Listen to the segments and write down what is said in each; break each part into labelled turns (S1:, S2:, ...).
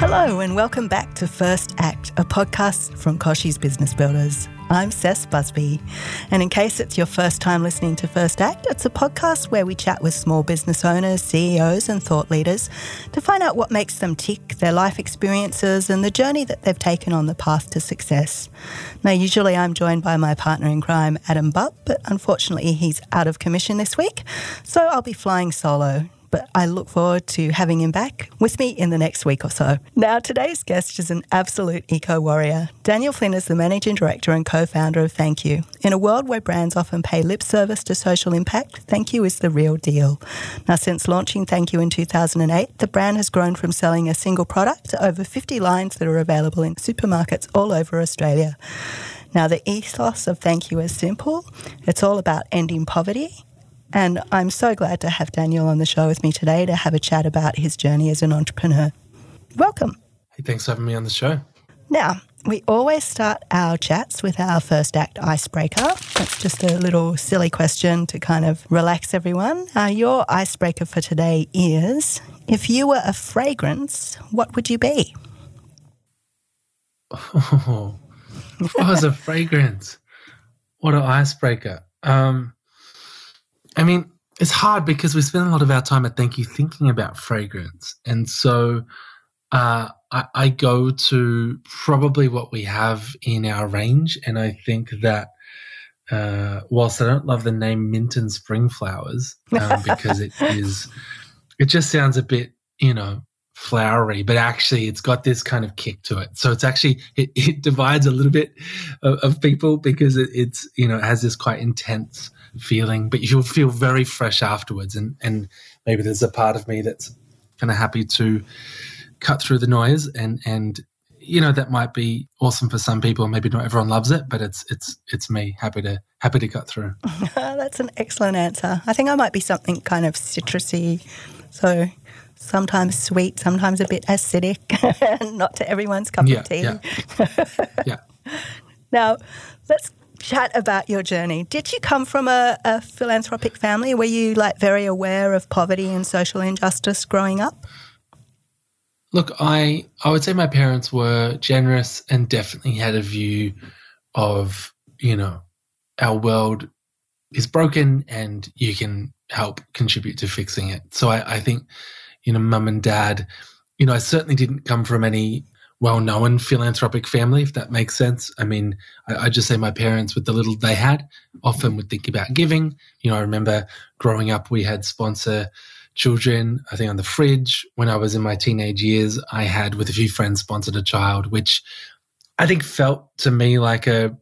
S1: Hello, and welcome back to First Act, a podcast from Kochie's Business Builders. I'm Cess Busby, and in case it's your first time listening to First Act, it's a podcast where we chat with small business owners, CEOs, and thought leaders to find out what makes them tick, their life experiences, and the journey that they've taken on the path to success. Now, usually I'm joined by my partner in crime, Adam Butt, but unfortunately he's out of commission this week, so I'll be flying solo but I look forward to having him back with me in the next week or so. Now, today's guest is an absolute eco warrior. Daniel Flynn is the managing director and co founder of Thank You. In a world where brands often pay lip service to social impact, Thank You is the real deal. Now, since launching Thank You in 2008, the brand has grown from selling a single product to over 50 lines that are available in supermarkets all over Australia. Now, the ethos of Thank You is simple. It's all about ending poverty and I'm so glad to have Daniel on the show with me today to have a chat about his journey as an entrepreneur. Welcome.
S2: Hey, thanks for having me on the show.
S1: Now, we always start our chats with our first act icebreaker. That's just a little silly question to kind of relax everyone. Uh, your icebreaker for today is if you were a fragrance, what would you be?
S2: Oh, if I was a fragrance, what an icebreaker. Um, I mean, it's hard because we spend a lot of our time at Thank You thinking about fragrance. And so uh, I, I, go to probably what we have in our range. And I think that uh, whilst I don't love the name Mint and Spring Flowers, um, because it is, it just sounds a bit, you know, flowery, but actually it's got this kind of kick to it. So it's actually, it, it divides a little bit of, of people because it, it's, you know, it has this quite intense feeling, but you'll feel very fresh afterwards. And, and maybe there's a part of me that's kind of happy to cut through the noise and, and, you know, that might be awesome for some people. Maybe not everyone loves it, but it's, it's, it's me happy to, happy to cut through.
S1: that's an excellent answer. I think I might be something kind of citrusy. So sometimes sweet, sometimes a bit acidic, not to everyone's cup
S2: yeah,
S1: of tea.
S2: Yeah. yeah.
S1: Now, let's chat about your journey. Did you come from a, a, philanthropic family? Were you like very aware of poverty and social injustice growing up?
S2: Look, I I would say my parents were generous and definitely had a view of, you know, our world is broken and you can help contribute to fixing it. So I, I think, you know, mum and dad, you know, I certainly didn't come from any well known philanthropic family, if that makes sense. I mean, I, I, just say my parents, with the little they had, often would think about giving. You know, I remember growing up, we had sponsor children, I think on the fridge. When I was in my teenage years, I had, with a few friends, sponsored a child, which I think felt to me like a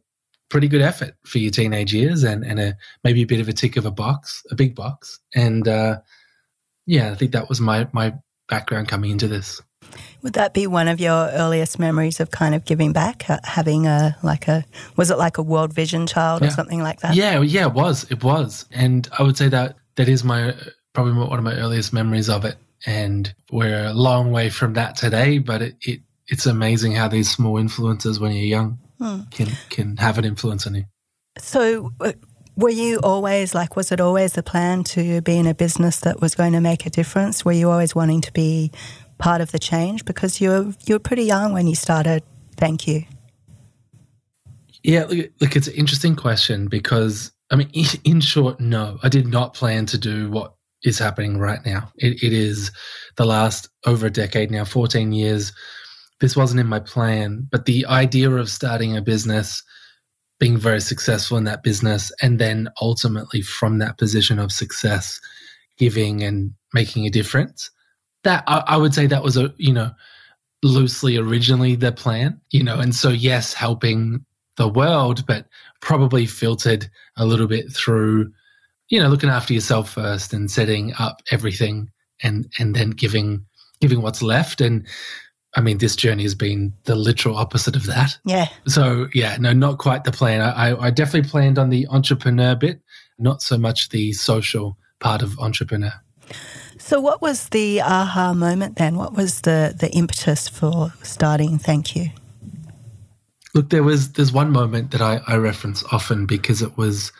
S2: pretty good effort for your teenage years and, and a maybe a bit of a tick of a box, a big box. And uh, yeah, I think that was my, my background coming into this.
S1: Would that be one of your earliest memories of kind of giving back, having a like a was it like a World Vision child
S2: yeah.
S1: or something like that?
S2: Yeah, yeah, it was. It was, and I would say that that is my probably one of my earliest memories of it. And we're a long way from that today, but it, it it's amazing how these small influences when you're young hmm. can can have an influence on you.
S1: So. Uh, were you always like, was it always the plan to be in a business that was going to make a difference? Were you always wanting to be part of the change? Because you were, you were pretty young when you started. Thank you.
S2: Yeah, look, look, it's an interesting question because, I mean, in short, no, I did not plan to do what is happening right now. It, it is the last over a decade now, 14 years. This wasn't in my plan, but the idea of starting a business, being very successful in that business, and then ultimately from that position of success, giving and making a difference that I, I would say that was a you know loosely originally the plan, you know, and so yes, helping the world, but probably filtered a little bit through you know, looking after yourself first and setting up everything and, and then giving, giving what's left. And I mean, this journey has been the literal opposite of that.
S1: Yeah.
S2: So yeah, no, not quite the plan. I, I definitely planned on the entrepreneur bit, not so much the social part of entrepreneur.
S1: So, what was the aha moment then? What was the the impetus for starting? Thank you.
S2: Look, there was there's one moment that I, I reference often because it was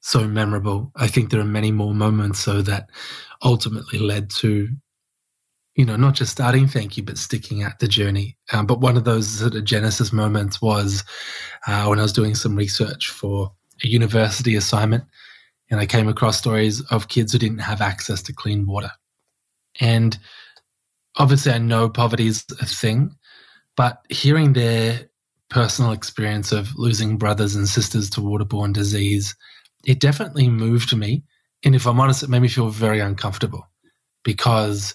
S2: so memorable. I think there are many more moments so that ultimately led to, you know, not just starting Thank You, but sticking at the journey. Um, but one of those sort of genesis moments was uh, when I was doing some research for a university assignment, and I came across stories of kids who didn't have access to clean water. And obviously, I know poverty is a thing, but hearing their personal experience of losing brothers and sisters to waterborne disease, it definitely moved me. And if I'm honest, it made me feel very uncomfortable because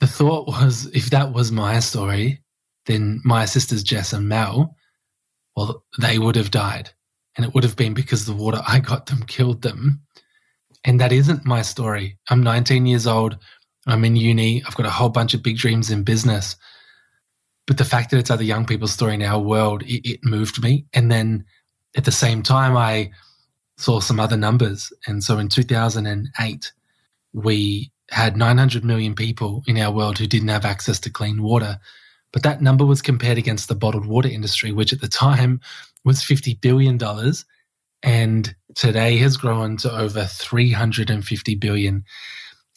S2: the thought was if that was my story, then my sisters Jess and Mel, well, they would have died. And it would have been because the water I got them killed them. And that isn't my story. I'm 19 years old. I'm in uni. I've got a whole bunch of big dreams in business. But the fact that it's other young people's story in our world, it, it moved me. And then at the same time, I saw some other numbers. And so in 2008, we had 900 million people in our world who didn't have access to clean water. But that number was compared against the bottled water industry, which at the time was $50 billion and today has grown to over 350 billion.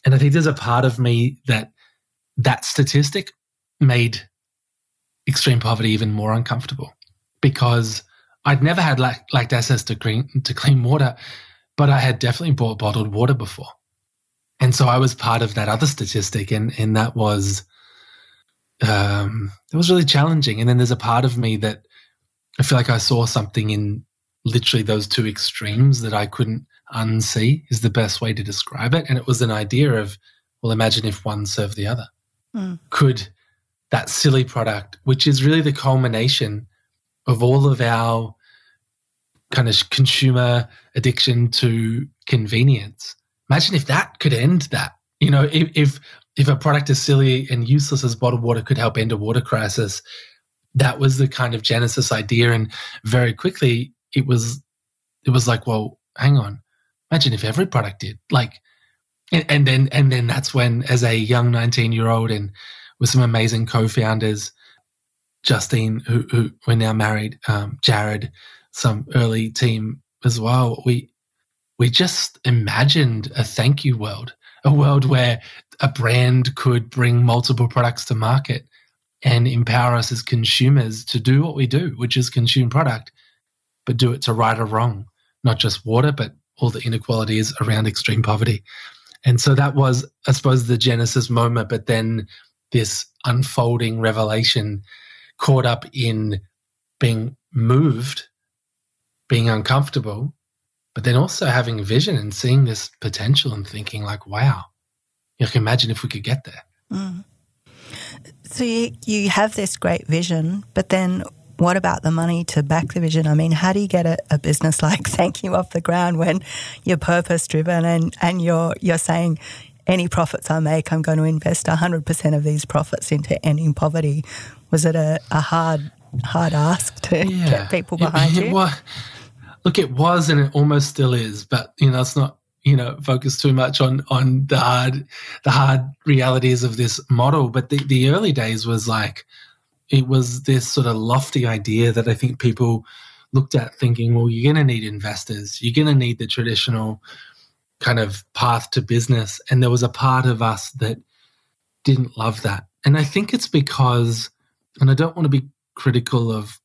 S2: And I think there's a part of me that that statistic made extreme poverty even more uncomfortable because I'd never had lack, lacked access to clean, to clean water, but I had definitely bought bottled water before. And so I was part of that other statistic, and, and that was um, it was really challenging. And then there's a part of me that I feel like I saw something in literally those two extremes that I couldn't unsee is the best way to describe it. And it was an idea of, well, imagine if one served the other. Mm. Could that silly product, which is really the culmination of all of our kind of consumer addiction to convenience. Imagine if that could end that. You know, if, if if a product as silly and useless as bottled water could help end a water crisis, that was the kind of genesis idea. And very quickly, it was it was like, well, hang on, imagine if every product did. Like, and, and then and then that's when, as a young nineteen year old, and with some amazing co-founders, Justine, who, who we're now married, um, Jarryd, some early team as well. We we just imagined a thank you world, a world where a brand could bring multiple products to market and empower us as consumers to do what we do, which is consume product but do it to right or wrong, not just water, but all the inequalities around extreme poverty. And so that was, I suppose, the genesis moment, but then this unfolding revelation caught up in being moved, being uncomfortable, but then also having vision and seeing this potential and thinking, like, wow, you can imagine if we could get there. Mm.
S1: So you, you have this great vision, but then what about the money to back the vision? I mean, how do you get a, a business like Thank You off the ground when you're purpose driven and, and you're you're saying any profits I make, I'm going to invest 100% of these profits into ending poverty? Was it a, a hard hard ask to yeah. get people behind it, it, you?
S2: Well, look, it was and it almost still is, but you know, it's not you know focus too much on on the hard the hard realities of this model. But the, the early days was like it was this sort of lofty idea that I think people looked at thinking, well, you're going to need investors, you're going to need the traditional kind of path to business. And there was a part of us that didn't love that. And I think it's because, and I don't want to be critical of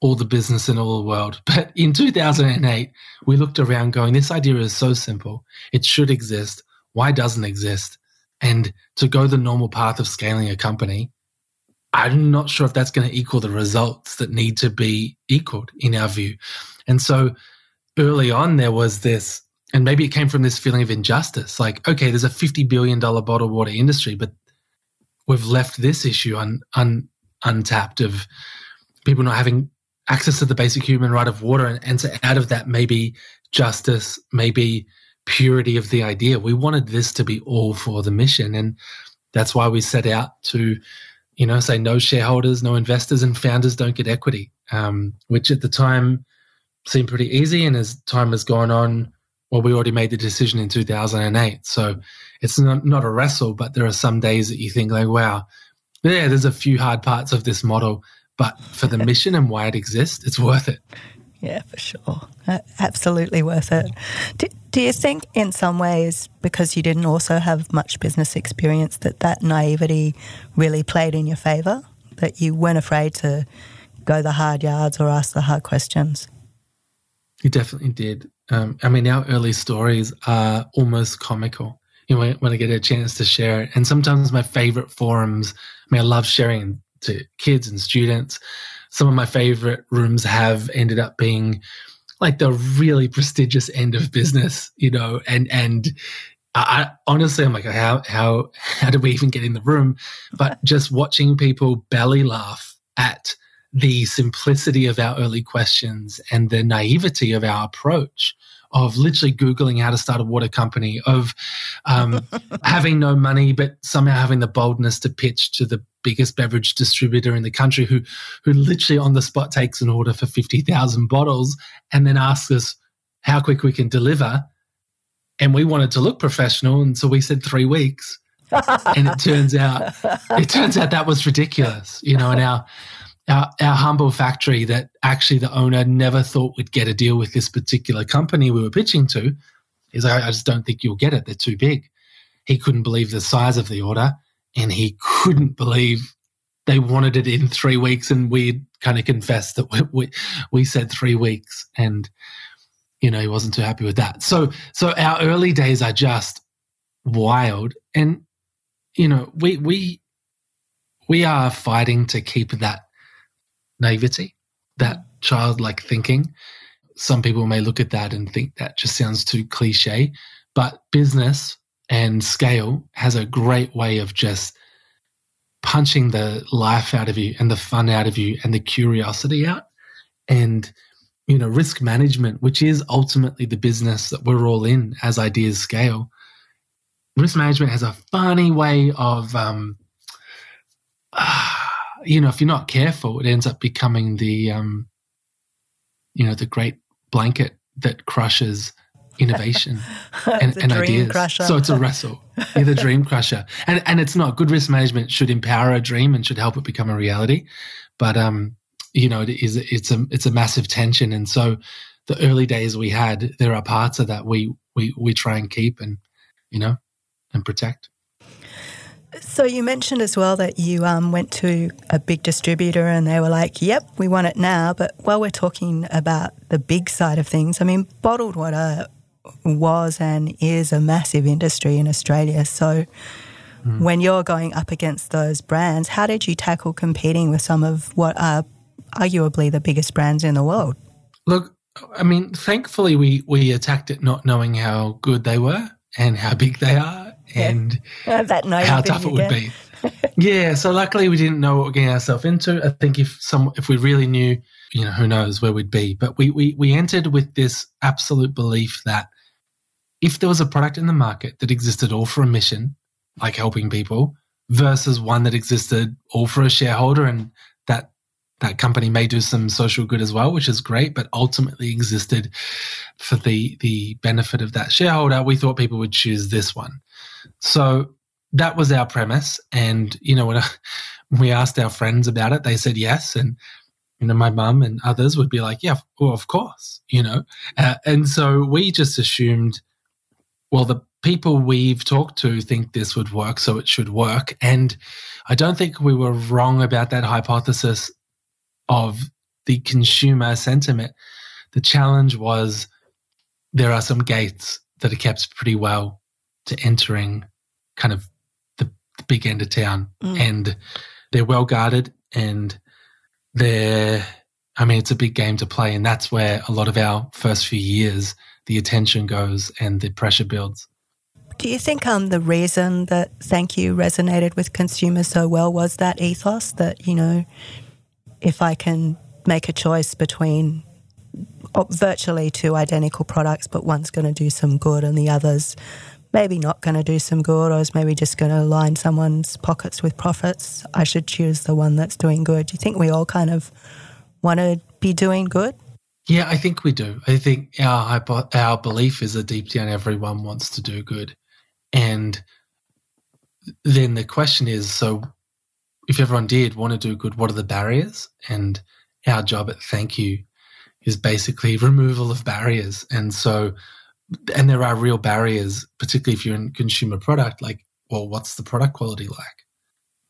S2: all the business in all the world, but in 2008, we looked around going, this idea is so simple. It should exist. Why doesn't exist? And to go the normal path of scaling a company, I'm not sure if that's going to equal the results that need to be equaled in our view. And so early on, there was this, and maybe it came from this feeling of injustice like, okay, there's a $50 billion bottled water industry, but we've left this issue un, un, untapped of people not having access to the basic human right of water. And, and so out of that, maybe justice, maybe purity of the idea. We wanted this to be all for the mission. And that's why we set out to, you know, say no shareholders, no investors, and founders don't get equity, um, which at the time seemed pretty easy. And as time has gone on, well, we already made the decision in 2008. So it's not, not a wrestle, but there are some days that you think like, wow, yeah, there's a few hard parts of this model, but for the mission and why it exists, it's worth it.
S1: Yeah, for sure. absolutely worth it. Do, do you think, in some ways, because you didn't also have much business experience, that that naivety really played in your favour? That you weren't afraid to go the hard yards or ask the hard questions?
S2: You definitely did. Um, I mean, our early stories are almost comical. You know, when I get a chance to share it, and sometimes my favorite forums. I mean, I love sharing to kids and students. Some of my favorite rooms have ended up being like the really prestigious end of business, you know, and and I, honestly, I'm like, how how how do we even get in the room? But just watching people belly laugh at the simplicity of our early questions and the naivety of our approach of literally Googling how to start a water company, of um, having no money, but somehow having the boldness to pitch to the biggest beverage distributor in the country who, who literally on the spot takes an order for 50,000 bottles and then asks us how quick we can deliver. And we wanted to look professional. And so we said three weeks. and it turns out, it turns out that was ridiculous, you know, and our, our, our humble factory that actually the owner never thought would get a deal with this particular company we were pitching to is I, I just don't think you'll get it. They're too big. He couldn't believe the size of the order and he couldn't believe they wanted it in three weeks. And we kind of confessed that we, we, we said three weeks and, you know, he wasn't too happy with that. So, so our early days are just wild. And, you know, we, we, we are fighting to keep that naivety, that childlike thinking. Some people may look at that and think that just sounds too cliche, but business and scale has a great way of just punching the life out of you and the fun out of you and the curiosity out. And, you know, risk management, which is ultimately the business that we're all in as ideas scale. Risk management has a funny way of, um, uh, you know, if you're not careful, it ends up becoming the, um, you know, the great blanket that crushes innovation and, and ideas. Crusher. So it's a wrestle. You're the dream crusher, and and it's not good. Risk management should empower a dream and should help it become a reality, but um, you know, it is it's a it's a massive tension, and so the early days we had, there are parts of that we we we try and keep and you know and protect.
S1: So you mentioned as well that you um, went to a big distributor and they were like, "Yep, we want it now." But while we're talking about the big side of things, I mean, bottled water was and is a massive industry in Australia. So mm. when you're going up against those brands, how did you tackle competing with some of what are arguably the biggest brands in the world?
S2: Look, I mean, thankfully we we attacked it not knowing how good they were and how big they are and
S1: yeah. that
S2: how tough it would be. yeah, so luckily we didn't know what we're getting ourselves into. I think if some if we really knew, you know, who knows where we'd be. But we we we entered with this absolute belief that if there was a product in the market that existed all for a mission, like helping people, versus one that existed all for a shareholder and that that company may do some social good as well, which is great, but ultimately existed for the the benefit of that shareholder, we thought people would choose this one. So that was our premise. And, you know, when, we asked our friends about it, they said yes. And, you know, my mum and others would be like, yeah, well, of course, you know. Uh, and so we just assumed, well, the people we've talked to think this would work, so it should work. And I don't think we were wrong about that hypothesis of the consumer sentiment. The challenge was there are some gates that are kept pretty well to entering kind of the, the big end of town. Mm. And they're well guarded and they're, I mean, it's a big game to play. And that's where a lot of our first few years, the attention goes and the pressure builds.
S1: Do you think um, the reason that Thank You resonated with consumers so well was that ethos that, you know, if I can make a choice between virtually two identical products, but one's going to do some good and the other's maybe not going to do some good or is maybe just going to line someone's pockets with profits. I should choose the one that's doing good. Do you think we all kind of want to be doing good?
S2: Yeah, I think we do. I think our our belief is that deep down everyone wants to do good, and then the question is: so, if everyone did want to do good, what are the barriers? And our job at Thank You is basically removal of barriers. And so, and there are real barriers, particularly if you're in consumer product, like, well, what's the product quality like?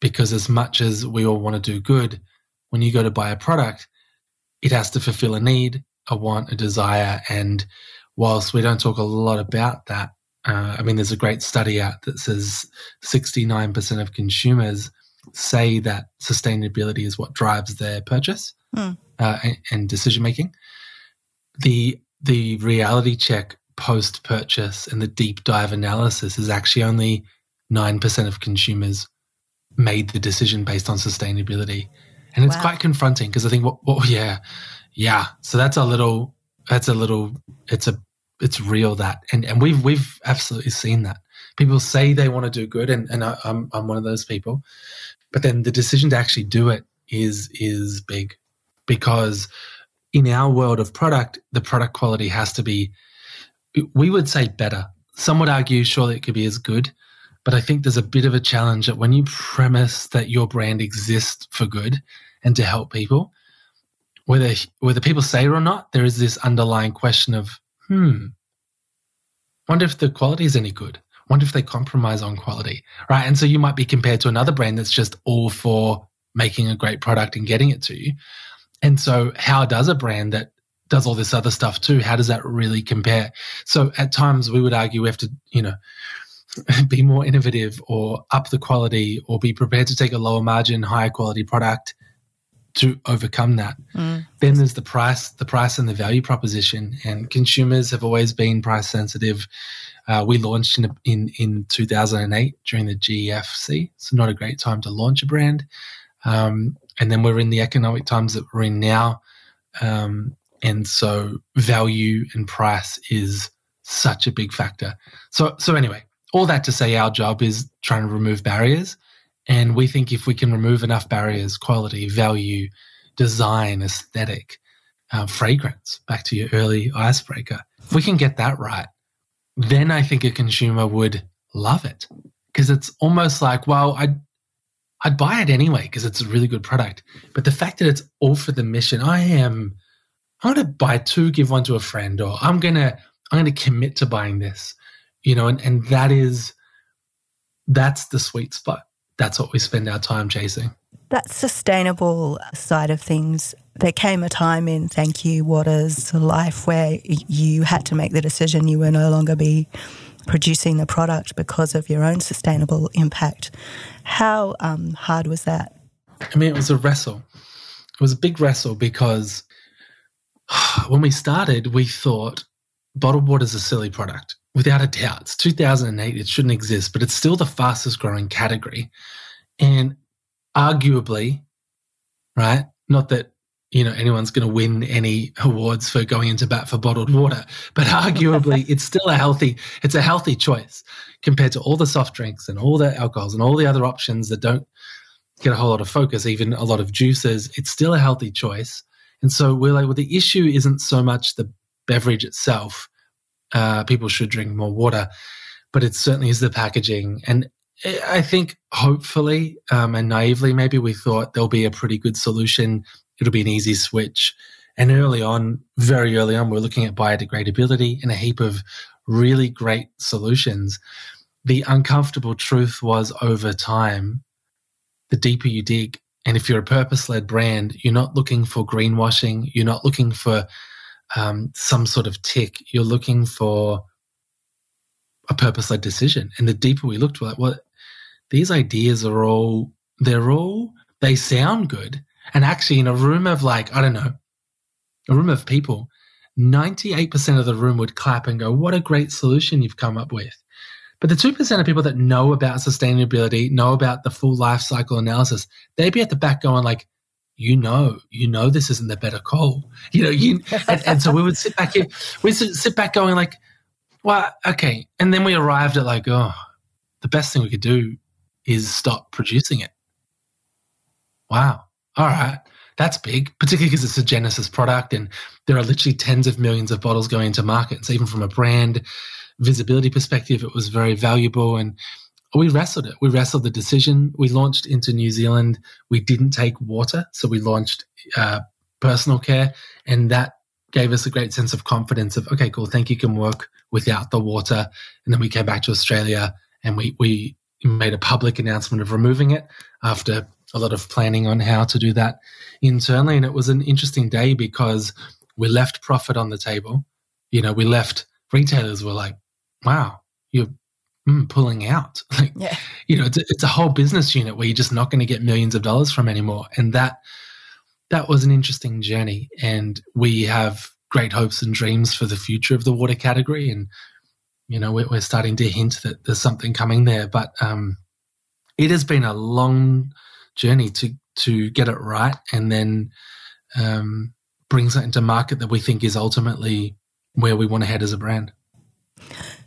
S2: Because as much as we all want to do good, when you go to buy a product, it has to fulfill a need, a want, a desire. And whilst we don't talk a lot about that, uh, I mean, there's a great study out that says 69% of consumers say that sustainability is what drives their purchase mm. uh, and, and decision making. The the reality check post purchase and the deep dive analysis is actually only nine percent of consumers made the decision based on sustainability, and it's wow. quite confronting because I think what, what yeah. Yeah. So that's a little that's a little it's a it's real that. And and we've we've absolutely seen that. People say they want to do good and and I, I'm I'm one of those people but then the decision to actually do it is is big because in our world of product, the product quality has to be, we would say better. Some would argue, surely it could be as good. But I think there's a bit of a challenge that when you premise that your brand exists for good and to help people, whether whether people say it or not, there is this underlying question of, hmm, wonder if the quality is any good. Wonder if they compromise on quality, right? And so you might be compared to another brand that's just all for making a great product and getting it to you. And so, how does a brand that does all this other stuff too, how does that really compare? So, at times we would argue we have to, you know, be more innovative or up the quality or be prepared to take a lower margin, higher quality product to overcome that. Mm. Then there's the price, the price and the value proposition. And consumers have always been price sensitive. Uh, we launched in, in in 2008 during the GFC, so not a great time to launch a brand. Um, and then we're in the economic times that we're in now. Um, and so value and price is such a big factor. So, so anyway, all that to say our job is trying to remove barriers. And we think if we can remove enough barriers, quality, value, design, aesthetic, uh, fragrance, back to your early icebreaker, if we can get that right, then I think a consumer would love it. Because it's almost like, well, I I'd buy it anyway because it's a really good product. But the fact that it's all for the mission, I am I'm gonna buy two, give one to a friend, or I'm gonna I'm gonna commit to buying this. You know, and, and that is that's the sweet spot. That's what we spend our time chasing.
S1: That sustainable side of things. There came a time in Thank You Waters life where you had to make the decision you were no longer be producing the product because of your own sustainable impact. How um, hard was that?
S2: I mean, it was a wrestle. It was a big wrestle because when we started, we thought bottled water is a silly product. Without a doubt, it's 2008. It shouldn't exist, but it's still the fastest growing category. And arguably, right? Not that you know anyone's going to win any awards for going into bat for bottled water but arguably it's still a healthy it's a healthy choice compared to all the soft drinks and all the alcohols and all the other options that don't get a whole lot of focus even a lot of juices it's still a healthy choice and so we're like well the issue isn't so much the beverage itself uh, people should drink more water but it certainly is the packaging and I think hopefully um, and naively, maybe we thought there'll be a pretty good solution it'll be an easy switch. And early on, very early on, we're looking at biodegradability and a heap of really great solutions. The uncomfortable truth was over time, the deeper you dig, and if you're a purpose led brand, you're not looking for greenwashing, you're not looking for um, some sort of tick, you're looking for a purpose led decision. And the deeper we looked, we're like, well, these ideas are all, they're all, they sound good, and actually, in a room of like, I don't know, a room of people, 98% of the room would clap and go, What a great solution you've come up with. But the 2% of people that know about sustainability, know about the full life cycle analysis, they'd be at the back going, like, you know, you know, this isn't the better call. You know, you and, and so we would sit back here, we sit, sit back going like, well, okay, and then we arrived at like, oh, the best thing we could do is stop producing it. Wow. All right. That's big, particularly because it's a Genesis product and there are literally tens of millions of bottles going into market. So even from a brand visibility perspective, it was very valuable. And we wrestled it. We wrestled the decision. We launched into New Zealand. We didn't take water. So we launched uh, personal care. And that gave us a great sense of confidence of, okay, cool, thank you can work without the water. And then we came back to Australia and we, we made a public announcement of removing it after a lot of planning on how to do that internally. And it was an interesting day because we left profit on the table. You know, we left retailers were like, wow, you're mm, pulling out. Like, yeah. you know, it's a, it's a whole business unit where you're just not going to get millions of dollars from anymore. And that, that was an interesting journey. And we have great hopes and dreams for the future of the water category. And, you know, we're, we're starting to hint that there's something coming there. But um, it has been a long journey to to get it right and then um, bring something to market that we think is ultimately where we want to head as a brand.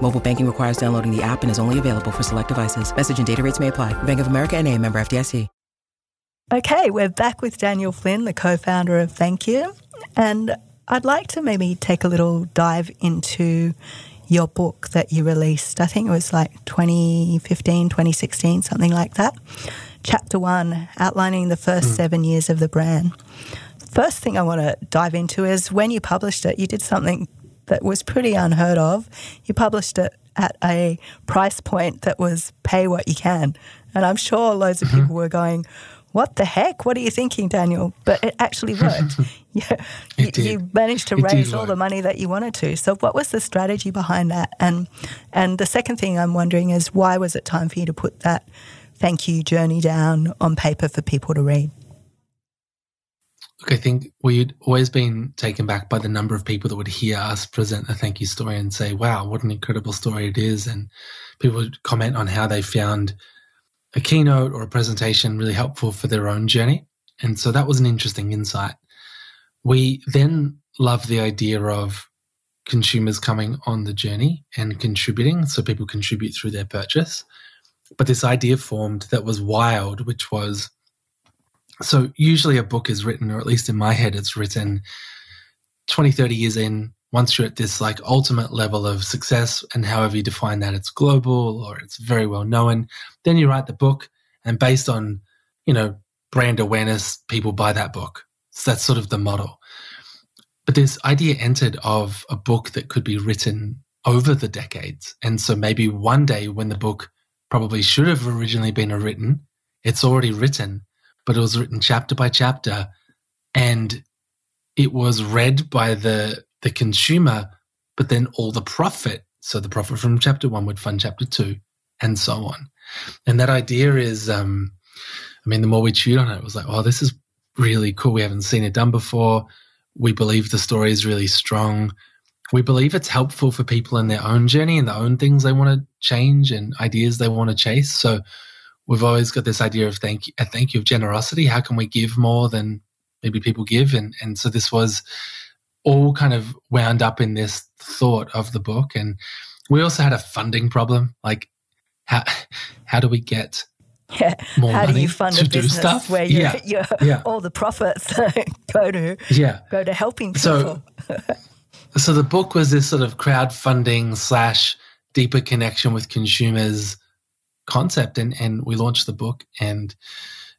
S3: Mobile banking requires downloading the app and is only available for select devices. Message and data rates may apply. Bank of America and a member FDIC.
S1: Okay, we're back with Daniel Flynn, the co-founder of Thank You. And I'd like to maybe take a little dive into your book that you released. I think it was like 2015, 2016, something like that chapter one, outlining the first mm. seven years of the brand. First thing I want to dive into is when you published it, you did something that was pretty unheard of. You published it at a price point that was pay what you can. And I'm sure loads of mm-hmm. people were going, what the heck? What are you thinking, Daniel? But it actually worked. yeah, you, you, managed to it raise all the money that you wanted to. So, what was the strategy behind that? And and the second thing I'm wondering is why was it time for you to put that thank you journey down on paper for people to read?
S2: Look, I think we'd always been taken back by the number of people that would hear us present a thank you story and say, wow, what an incredible story it is. And people would comment on how they found a keynote or a presentation really helpful for their own journey. And so that was an interesting insight. We then love the idea of consumers coming on the journey and contributing. So people contribute through their purchase but this idea formed that was wild, which was so usually a book is written, or at least in my head, it's written 20, 30 years in. Once you're at this like ultimate level of success, and however you define that, it's global or it's very well known, then you write the book, and based on, you know, brand awareness, people buy that book. So that's sort of the model. But this idea entered of a book that could be written over the decades. And so maybe one day when the book probably should have originally been written. It's already written, but it was written chapter by chapter, and it was read by the the consumer. But then all the profit, so the profit from chapter one would fund chapter two, and so on. And that idea is, um, I mean, the more we chewed on it, it was like, oh, this is really cool. We haven't seen it done before. We believe the story is really strong we believe it's helpful for people in their own journey and their own things they want to change and ideas they want to chase. So we've always got this idea of thank you, a thank you of generosity. How can we give more than maybe people give? And and so this was all kind of wound up in this thought of the book. And we also had a funding problem. Like how how do we get
S1: yeah.
S2: More
S1: How
S2: do
S1: you fund a business where you,
S2: yeah. yeah.
S1: all the profits go to
S2: yeah.
S1: go to helping people?
S2: So, So the book was this sort of crowdfunding slash deeper connection with consumers concept, and and we launched the book, and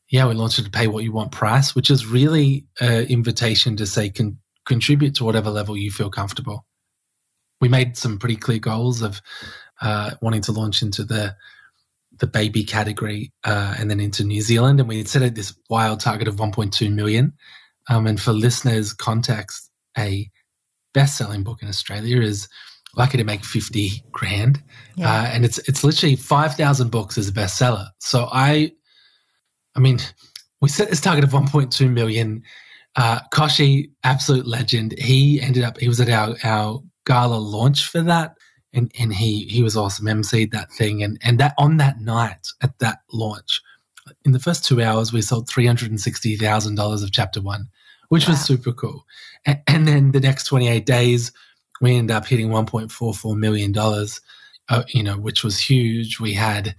S2: yeah, we launched it to pay what you want price, which is really an invitation to say can contribute to whatever level you feel comfortable. We made some pretty clear goals of uh, wanting to launch into the the baby category uh, and then into New Zealand, and we set this wild target of 1.2 million Um, and for listeners' context, a best-selling book in Australia is likely to make 50 grand. Yeah. Uh, and it's it's literally 5,000 books as a bestseller. So I, I mean, we set this target of 1.2 million. Uh, Kochie, absolute legend. He ended up, he was at our, our gala launch for that. And, and he, he was awesome, emceed that thing. And, and that on that night at that launch, in the first two hours, we sold $360,000 of chapter one, which wow. was super cool. And, and, then the next 28 days, we ended up hitting $1.44 million, uh, you know, which was huge. We had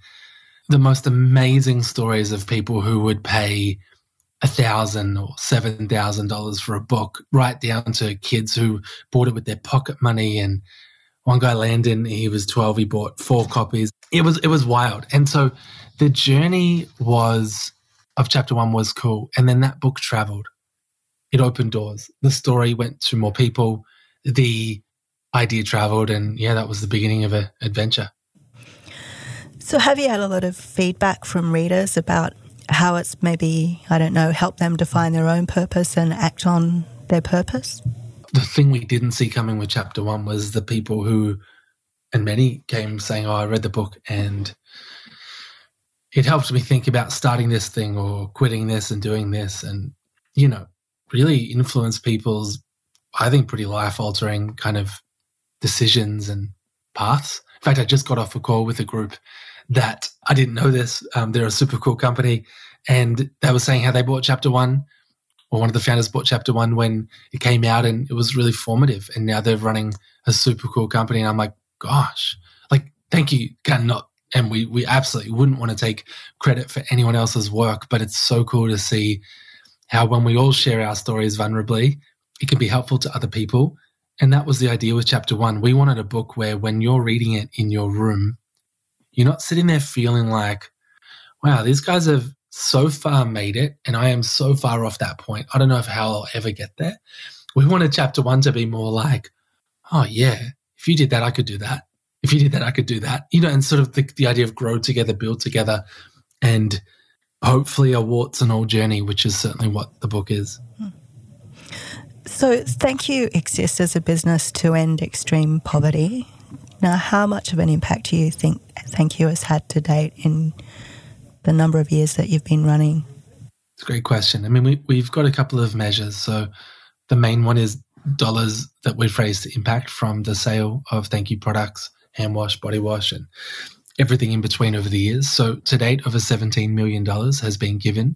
S2: the most amazing stories of people who would pay a thousand or seven thousand dollars for a book, right down to kids who bought it with their pocket money. And one guy, Landon, he was twelve. He bought four copies. It was it was wild. And so the journey was of chapter one was cool, and then that book traveled. It opened doors. The story went to more people. The idea traveled, and yeah, that was the beginning of an adventure.
S1: So, have you had a lot of feedback from readers about how it's maybe, I don't know, helped them define their own purpose and act on their purpose?
S2: The thing we didn't see coming with chapter one was the people who, and many came saying, Oh, I read the book and it helped me think about starting this thing or quitting this and doing this and, you know, really influence people's, I think, pretty life altering kind of decisions and paths. In fact, I just got off a call with a group that I didn't know this. Um, they're a super cool company, and they were saying how they bought Chapter One, or one of the founders bought Chapter One when it came out, and it was really formative. And now they're running a super cool company, and I'm like, gosh, like thank you, cannot. And we we absolutely wouldn't want to take credit for anyone else's work, but it's so cool to see how when we all share our stories vulnerably, it can be helpful to other people and that was the idea with chapter one. We wanted a book where when you're reading it in your room, you're not sitting there feeling like, wow, these guys have so far made it, and I am so far off that point. I don't know if how I'll ever get there. We wanted chapter one to be more like, oh, yeah, if you did that, I could do that. If you did that, I could do that. You know, and sort of the, the idea of grow together, build together, and hopefully a warts and all journey, which is certainly what the book is. Hmm.
S1: So, Thank You exists as a business to end extreme poverty. Now, how much of an impact do you think Thank You has had to date in the number of years that you've been running?
S2: It's a great question. I mean, we, we've got a couple of measures. So, the main one is dollars that we've raised to impact from the sale of Thank You products, hand wash, body wash, and everything in between over the years. So, to date, over $17 million has been given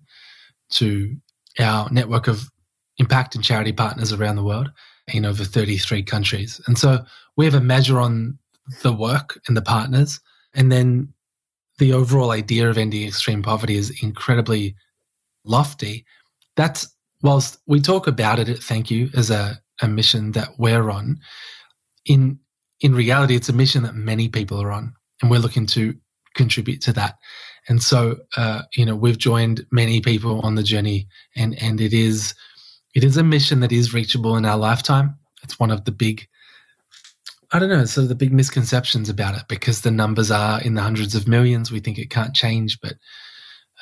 S2: to our network of impact and charity partners around the world in over 33 countries. And so we have a measure on the work and the partners. And then the overall idea of ending extreme poverty is incredibly lofty. That's whilst we talk about it Thank You as a, a mission that we're on, in in reality, it's a mission that many people are on, and we're looking to contribute to that. And so, uh, you know, we've joined many people on the journey, and and it is it is a mission that is reachable in our lifetime. It's one of the big, I don't know, sort of the big misconceptions about it because the numbers are in the hundreds of millions. We think it can't change, but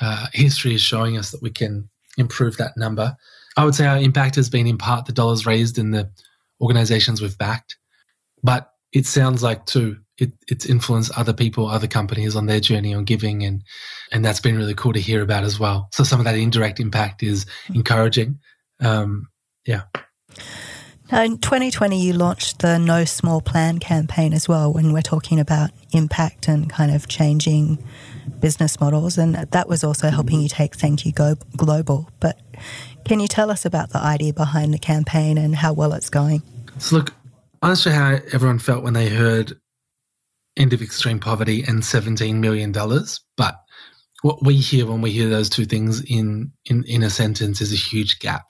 S2: uh, history is showing us that we can improve that number. I would say our impact has been in part the dollars raised in the organizations we've backed, but it sounds like too it, it's influenced other people, other companies on their journey on giving, and and that's been really cool to hear about as well. So some of that indirect impact is encouraging, um, yeah.
S1: Now, in 2020, you launched the No Small Plan campaign as well when we're talking about impact and kind of changing business models. And that was also helping you take Thank You Go Global. But can you tell us about the idea behind the campaign and how well it's going?
S2: So, look, I'm not sure how everyone felt when they heard End of Extreme Poverty and $17 million. But what we hear when we hear those two things in, in, in a sentence is a huge gap.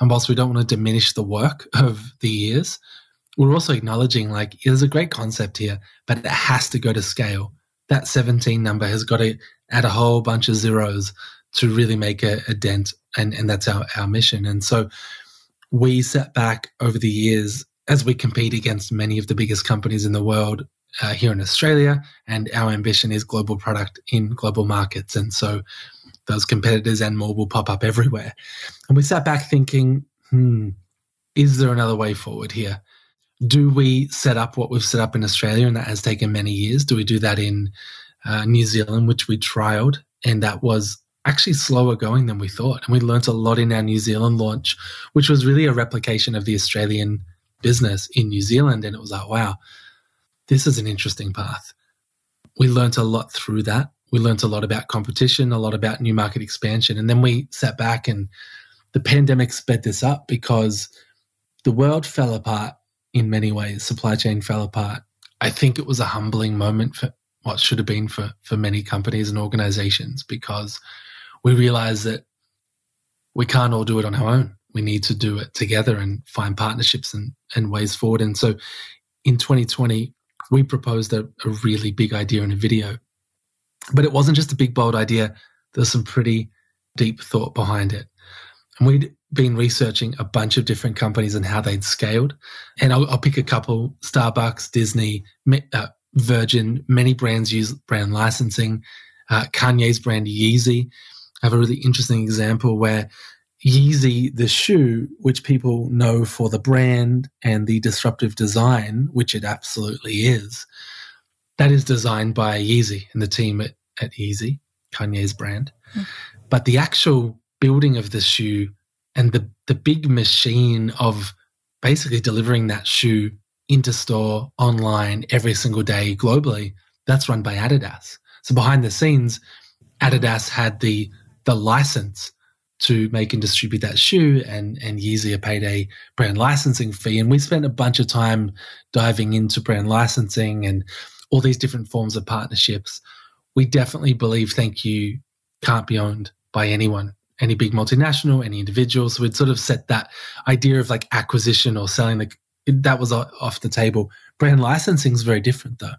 S2: And whilst we don't want to diminish the work of the years, we're also acknowledging like there's a great concept here, but it has to go to scale. That 17 number has got to add a whole bunch of zeros to really make a, a dent. And, and that's our, our mission. And so we set back over the years as we compete against many of the biggest companies in the world uh, here in Australia. And our ambition is global product in global markets. And so those competitors and more will pop up everywhere. And we sat back thinking, hmm, is there another way forward here? Do we set up what we've set up in Australia, and that has taken many years? Do we do that in uh, New Zealand, which we trialed, and that was actually slower going than we thought. And we learned a lot in our New Zealand launch, which was really a replication of the Australian business in New Zealand. And it was like, wow, this is an interesting path. We learned a lot through that. We learned a lot about competition, a lot about new market expansion. And then we sat back and the pandemic sped this up because the world fell apart in many ways. Supply chain fell apart. I think it was a humbling moment for what should have been for, for many companies and organizations because we realized that we can't all do it on our own. We need to do it together and find partnerships and, and ways forward. And so in 2020, we proposed a, a really big idea in a video. But it wasn't just a big, bold idea. There's some pretty deep thought behind it. And we'd been researching a bunch of different companies and how they'd scaled. And I'll, I'll pick a couple Starbucks, Disney, uh, Virgin, many brands use brand licensing. Uh, Kanye's brand Yeezy have a really interesting example where Yeezy, the shoe, which people know for the brand and the disruptive design, which it absolutely is, that is designed by Yeezy and the team at, at Yeezy, Kanye's brand. Mm. But the actual building of the shoe and the, the big machine of basically delivering that shoe into store, online, every single day globally, that's run by Adidas. So behind the scenes, Adidas had the the license to make and distribute that shoe and and Yeezy paid a brand licensing fee and we spent a bunch of time diving into brand licensing and all these different forms of partnerships we definitely believe thank you can't be owned by anyone any big multinational any individual. So we'd sort of set that idea of like acquisition or selling the that was off the table. Brand licensing is very different though.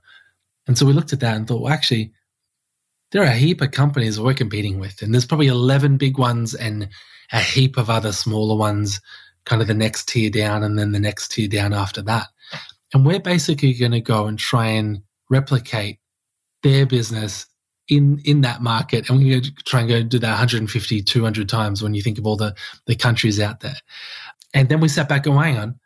S2: And so we looked at that and thought well actually there are a heap of companies we're competing with, and there's probably 11 big ones and a heap of other smaller ones, kind of the next tier down, and then the next tier down after that. And we're basically going to go and try and replicate their business in in that market and we're going to try and go do that 150 200 times when you think of all the the countries out there and then we sat back and hang on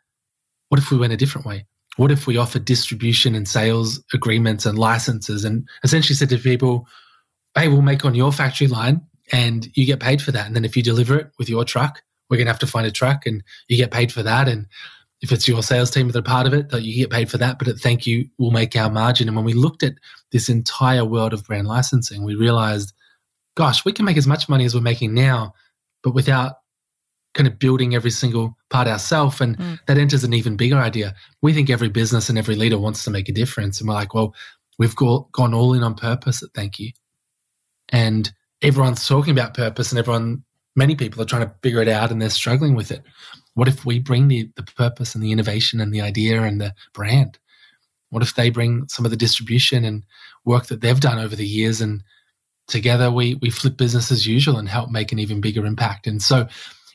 S2: what if we went a different way what if we offered distribution and sales agreements and licenses and essentially said to people hey, we'll make on your factory line and you get paid for that. And then if you deliver it with your truck, we're going to have to find a truck and you get paid for that. And if it's your sales team that are part of it, that you get paid for that. But at thank you, we'll make our margin. And when we looked at this entire world of brand licensing, we realized, gosh, we can make as much money as we're making now, but without kind of building every single part ourselves. And mm. that enters an even bigger idea. We think every business and every leader wants to make a difference. And we're like, well, we've go- gone all in on purpose at Thank You and everyone's talking about purpose and everyone many people are trying to figure it out and they're struggling with it what if we bring the, the purpose and the innovation and the idea and the brand? What if they bring some of the distribution and work that they've done over the years and together we we flip business as usual and help make an even bigger impact? And so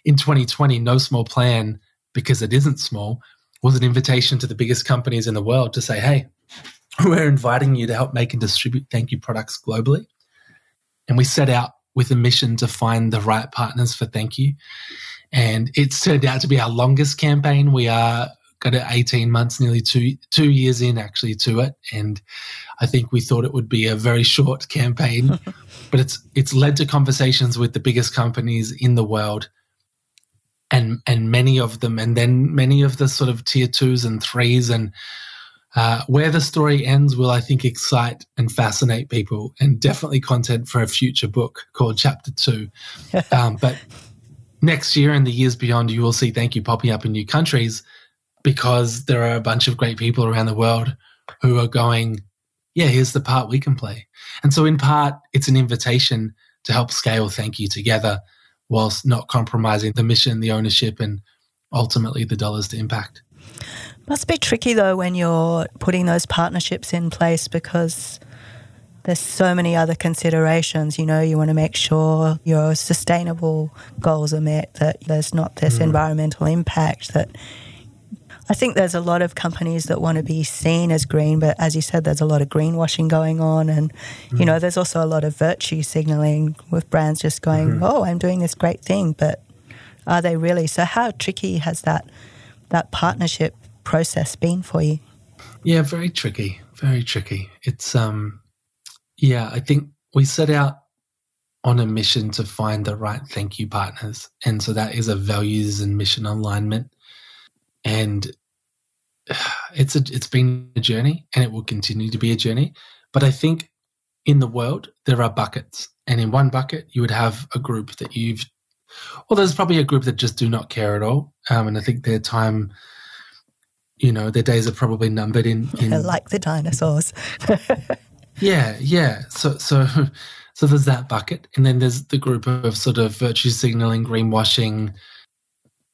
S2: in 2020 no small plan because it isn't small was an invitation to the biggest companies in the world to say hey we're inviting you to help make and distribute thank you products globally. And we set out with a mission to find the right partners for Thank You. And it's turned out to be our longest campaign. We are got it 18 months, nearly two two years in actually to it. And I think we thought it would be a very short campaign, but it's it's led to conversations with the biggest companies in the world. And and many of them, and then many of the sort of tier twos and threes and uh, where the story ends will, I think, excite and fascinate people, and definitely content for a future book called Chapter Two. um, but next year and the years beyond, you will see Thank You popping up in new countries because there are a bunch of great people around the world who are going, yeah, here's the part we can play. And so, in part, it's an invitation to help scale Thank You together whilst not compromising the mission, the ownership, and ultimately the dollars to impact.
S1: Must be tricky though when you're putting those partnerships in place because there's so many other considerations. You know, you want to make sure your sustainable goals are met, that there's not this mm. environmental impact that I think there's a lot of companies that want to be seen as green, but as you said, there's a lot of greenwashing going on. And, mm. you know, there's also a lot of virtue signaling with brands just going, mm-hmm. oh, I'm doing this great thing, but are they really? So, how tricky has that, that partnership process been for you?
S2: Yeah, very tricky. Very tricky. It's, um, yeah, I think we set out on a mission to find the right thank you partners. And so that is a values and mission alignment. And it's a, it's been a journey and it will continue to be a journey. But I think in the world, there are buckets. And in one bucket, you would have a group that you've, well, there's probably a group that just do not care at all. Um, and I think their time, you know, their days are probably numbered in. in
S1: like the dinosaurs.
S2: yeah, yeah. So, so so there's that bucket, and then there's the group of sort of virtue signaling, greenwashing,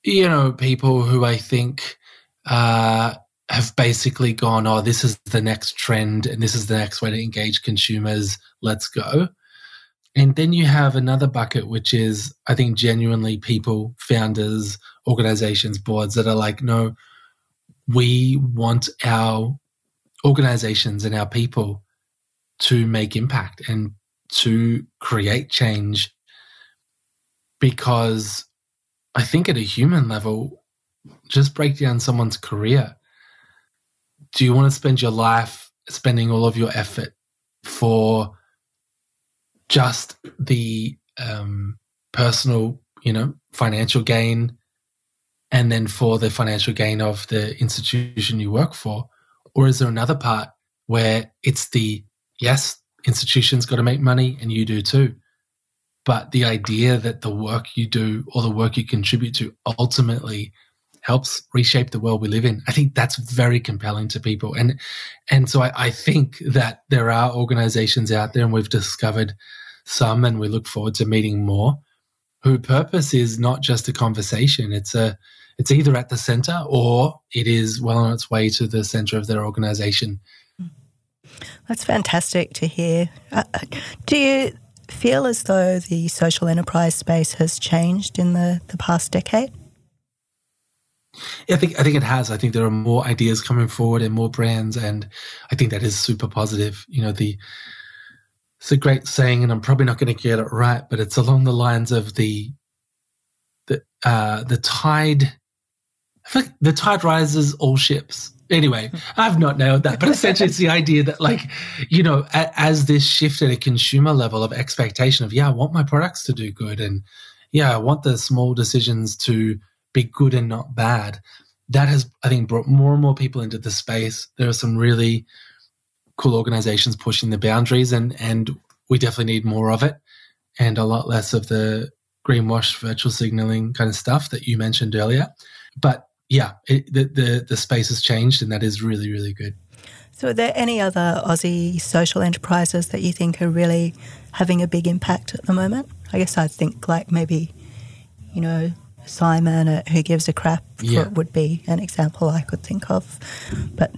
S2: you know, people who I think uh, have basically gone, oh, this is the next trend, and this is the next way to engage consumers. Let's go. And then you have another bucket, which is, I think, genuinely people, founders, organizations, boards that are like, no, we want our organizations and our people to make impact and to create change because I think at a human level, just break down someone's career. Do you want to spend your life spending all of your effort for just the um, personal, you know, financial gain, and then for the financial gain of the institution you work for? Or is there another part where it's the yes, institutions got to make money and you do too. But the idea that the work you do or the work you contribute to ultimately helps reshape the world we live in. I think that's very compelling to people. And and so I, I think that there are organizations out there and we've discovered some and we look forward to meeting more whose purpose is not just a conversation. It's a it's either at the center or it is well on its way to the center of their organization.
S1: That's fantastic to hear. Uh, do you feel as though the social enterprise space has changed in the, the past decade?
S2: Yeah, I think I think it has. I think there are more ideas coming forward and more brands, and I think that is super positive. You know, the it's a great saying, and I'm probably not going to get it right, but it's along the lines of the the uh, the tide. the tide rises all ships anyway, I've not nailed that, but essentially it's the idea that like, you know, a, as this shift at a consumer level of expectation of, yeah, I want my products to do good. And yeah, I want the small decisions to be good and not bad. That has, I think, brought more and more people into the space. There are some really cool organizations pushing the boundaries and, and we definitely need more of it and a lot less of the greenwash virtual signaling kind of stuff that you mentioned earlier. But yeah, it, the, the the space has changed, and that is really really good.
S1: So, are there any other Aussie social enterprises that you think are really having a big impact at the moment? I guess I'd think like maybe, you know, Simon at Who Gives a Crap yeah. would be an example I could think of. But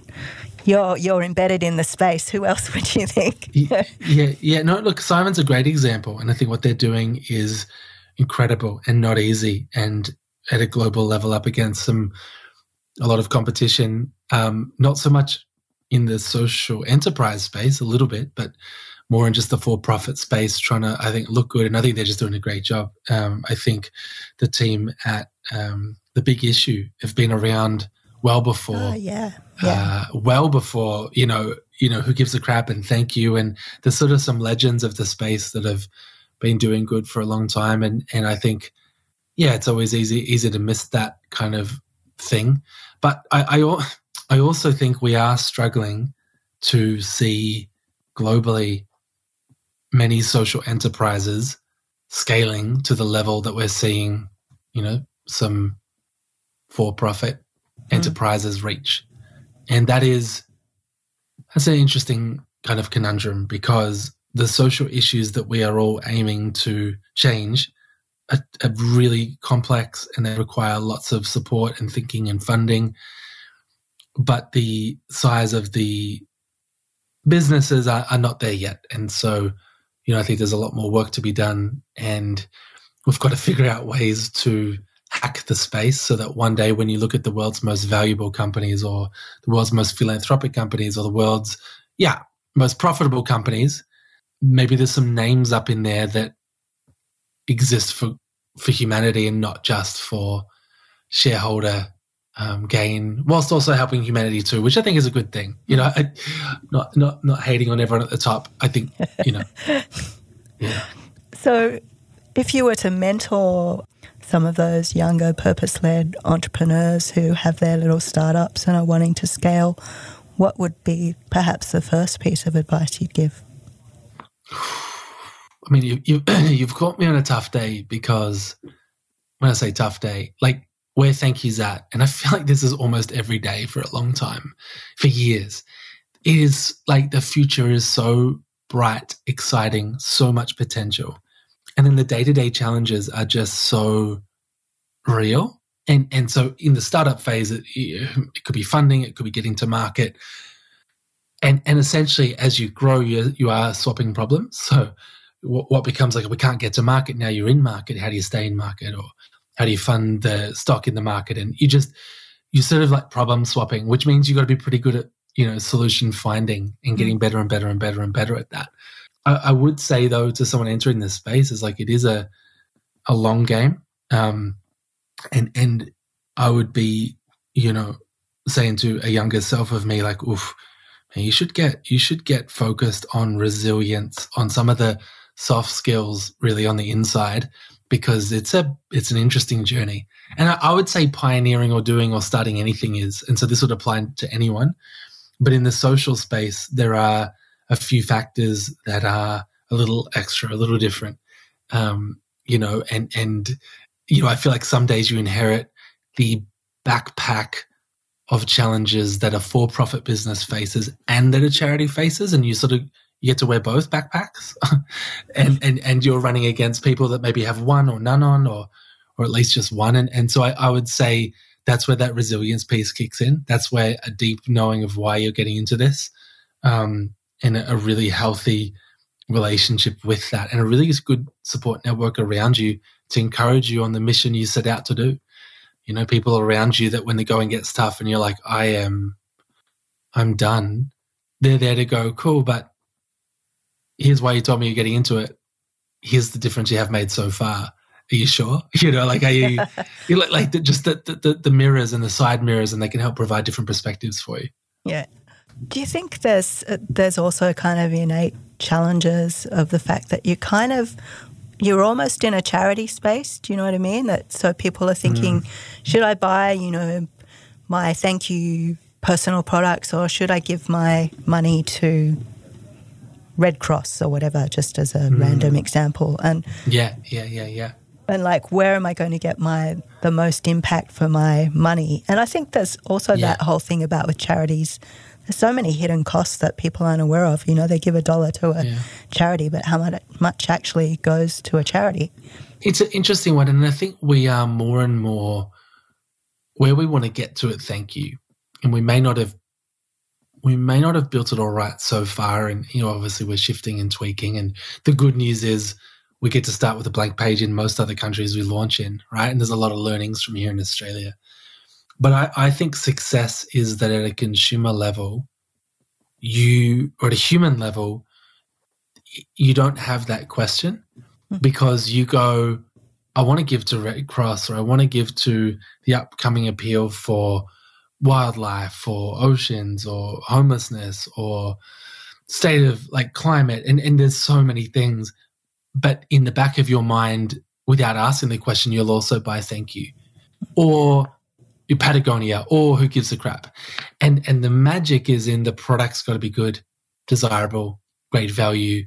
S1: you're you're embedded in the space. Who else would you think?
S2: yeah, yeah, yeah. No, look, Simon's a great example, and I think what they're doing is incredible and not easy. And at a global level up against some a lot of competition. Um, not so much in the social enterprise space, a little bit, but more in just the for-profit space, trying to I think look good. And I think they're just doing a great job. Um, I think the team at um, the Big Issue have been around well before. Uh,
S1: yeah. yeah.
S2: Uh, well before you know you know who gives a crap and thank you and there's sort of some legends of the space that have been doing good for a long time and and I think yeah, it's always easy easy to miss that kind of thing. But I, I, I also think we are struggling to see globally many social enterprises scaling to the level that we're seeing, you know, some for-profit mm. enterprises reach, and that is that's an interesting kind of conundrum because the social issues that we are all aiming to change are, are really complex and they require lots of support and thinking and funding. But the size of the businesses are, are not there yet. And so, you know, I think there's a lot more work to be done and we've got to figure out ways to hack the space so that one day when you look at the world's most valuable companies or the world's most philanthropic companies or the world's yeah most profitable companies maybe there's some names up in there that exist for for humanity and not just for shareholder um, gain, whilst also helping humanity too, which I think is a good thing. You know, I, not not not hating on everyone at the top. I think you know, yeah.
S1: So, if you were to mentor some of those younger purpose-led entrepreneurs who have their little startups and are wanting to scale, what would be perhaps the first piece of advice you'd give?
S2: I mean, you, you you've caught me on a tough day because when I say tough day, like where thank yous at, and I feel like this is almost every day for a long time, for years. It is like the future is so bright, exciting, so much potential, and then the day to day challenges are just so real. And and so in the startup phase, it, it could be funding, it could be getting to market, and and essentially as you grow, you you are swapping problems. So what, what becomes like we can't get to market. Now you're in market. How do you stay in market? Or how do you fund the stock in the market? And you just you sort of like problem swapping which means you've got to be pretty good at you know solution finding and getting mm. better and better and better and better at that. I, I would say though to someone entering this space is like it is a a long game. Um and and i would be you know saying to a younger self of me like oof you should get you should get focused on resilience on some of the soft skills really on the inside because it's a it's an interesting journey. And I, I, would say pioneering or doing or starting anything is, and so this would apply to anyone. But in the social space, there are a few factors that are a little extra, a little different. Um, you know, and and you know, I feel like some days you inherit the backpack of challenges that a for-profit business faces and that a charity faces, and you sort of you get to wear both backpacks and, and, and you're running against people that maybe have one or none on or, or at least just one. And, and so I, I would say that's where that resilience piece kicks in. That's where a deep knowing of why you're getting into this, um, and a, a really healthy relationship with that and a really good support network around you to encourage you on the mission you set out to do. You know, people around you that when the going gets tough and you're like, I am, I'm done. They're there to go, cool, but here's why you told me you're getting into it. Here's the difference you have made so far. Are you sure? You know, like are you, you like, like the, just the, the, the mirrors and the side mirrors, and they can help provide different perspectives for you.
S1: Yeah. Do you think there's there's also kind of innate challenges of the fact that you kind of you're almost in a charity space? Do you know what I mean? That so people are thinking, mm. should I buy you know my thank you personal products or should I give my money to Red Cross or whatever, just as a mm. random example. And
S2: yeah, yeah, yeah, yeah.
S1: And like, where am I going to get my the most impact for my money? And I think there's also yeah. that whole thing about with charities. There's so many hidden costs that people aren't aware of. You know, they give a dollar to a yeah. charity, but how much actually goes to a charity?
S2: It's an interesting one, and I think we are more and more where we want to get to it. Thank you, and we may not have we may not have built it all right so far. And, you know, obviously we're shifting and tweaking. And the good news is we get to start with a blank page in most other countries we launch in, right? And there's a lot of learnings from here in Australia. But I, I think success is that at a consumer level, you, or at a human level, you don't have that question hmm. because you go, I want to give to Red Cross or I want to give to the upcoming appeal for wildlife or oceans or homelessness or state of like climate and, and there's so many things but in the back of your mind without asking the question you'll also buy thank you or patagonia or who gives a crap. And and the magic is in the product's got to be good desirable great value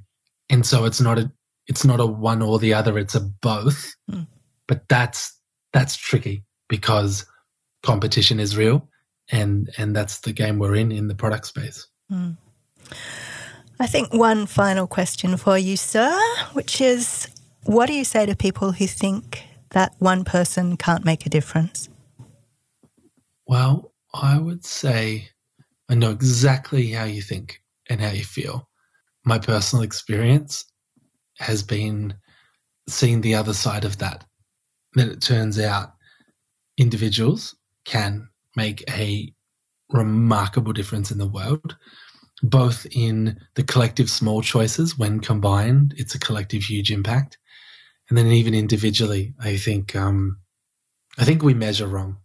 S2: and so it's not a it's not a one or the other it's a both. Mm. but that's that's tricky because competition is real and and that's the game we're in in the product space. Mm.
S1: I think one final question for you, sir, which is what do you say to people who think that one person can't make a difference?
S2: Well, I would say I know exactly how you think and how you feel. My personal experience has been seeing the other side of that. That it turns out individuals can make a remarkable difference in the world, both in the collective small choices when combined, it's a collective huge impact. And then even individually, I think, um, I think we measure wrong.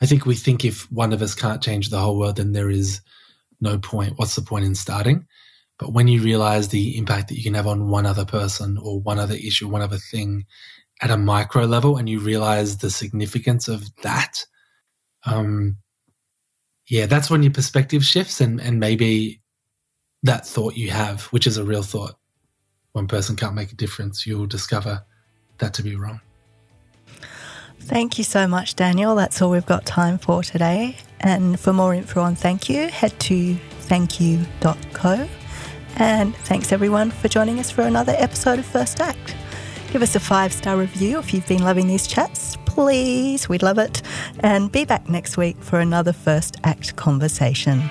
S2: I think we think if one of us can't change the whole world, then there is no point. What's the point in starting? But when you realize the impact that you can have on one other person or one other issue, one other thing at a micro level, and you realize the significance of that, um, yeah, that's when your perspective shifts, and and maybe that thought you have, which is a real thought, one person can't make a difference, you'll discover that to be wrong.
S1: Thank you so much, Daniel. That's all we've got time for today. And for more info on Thank You, head to thankyou.co. And thanks everyone for joining us for another episode of First Act. Give us a five star review if you've been loving these chats, please. We'd love it. And be back next week for another First Act conversation.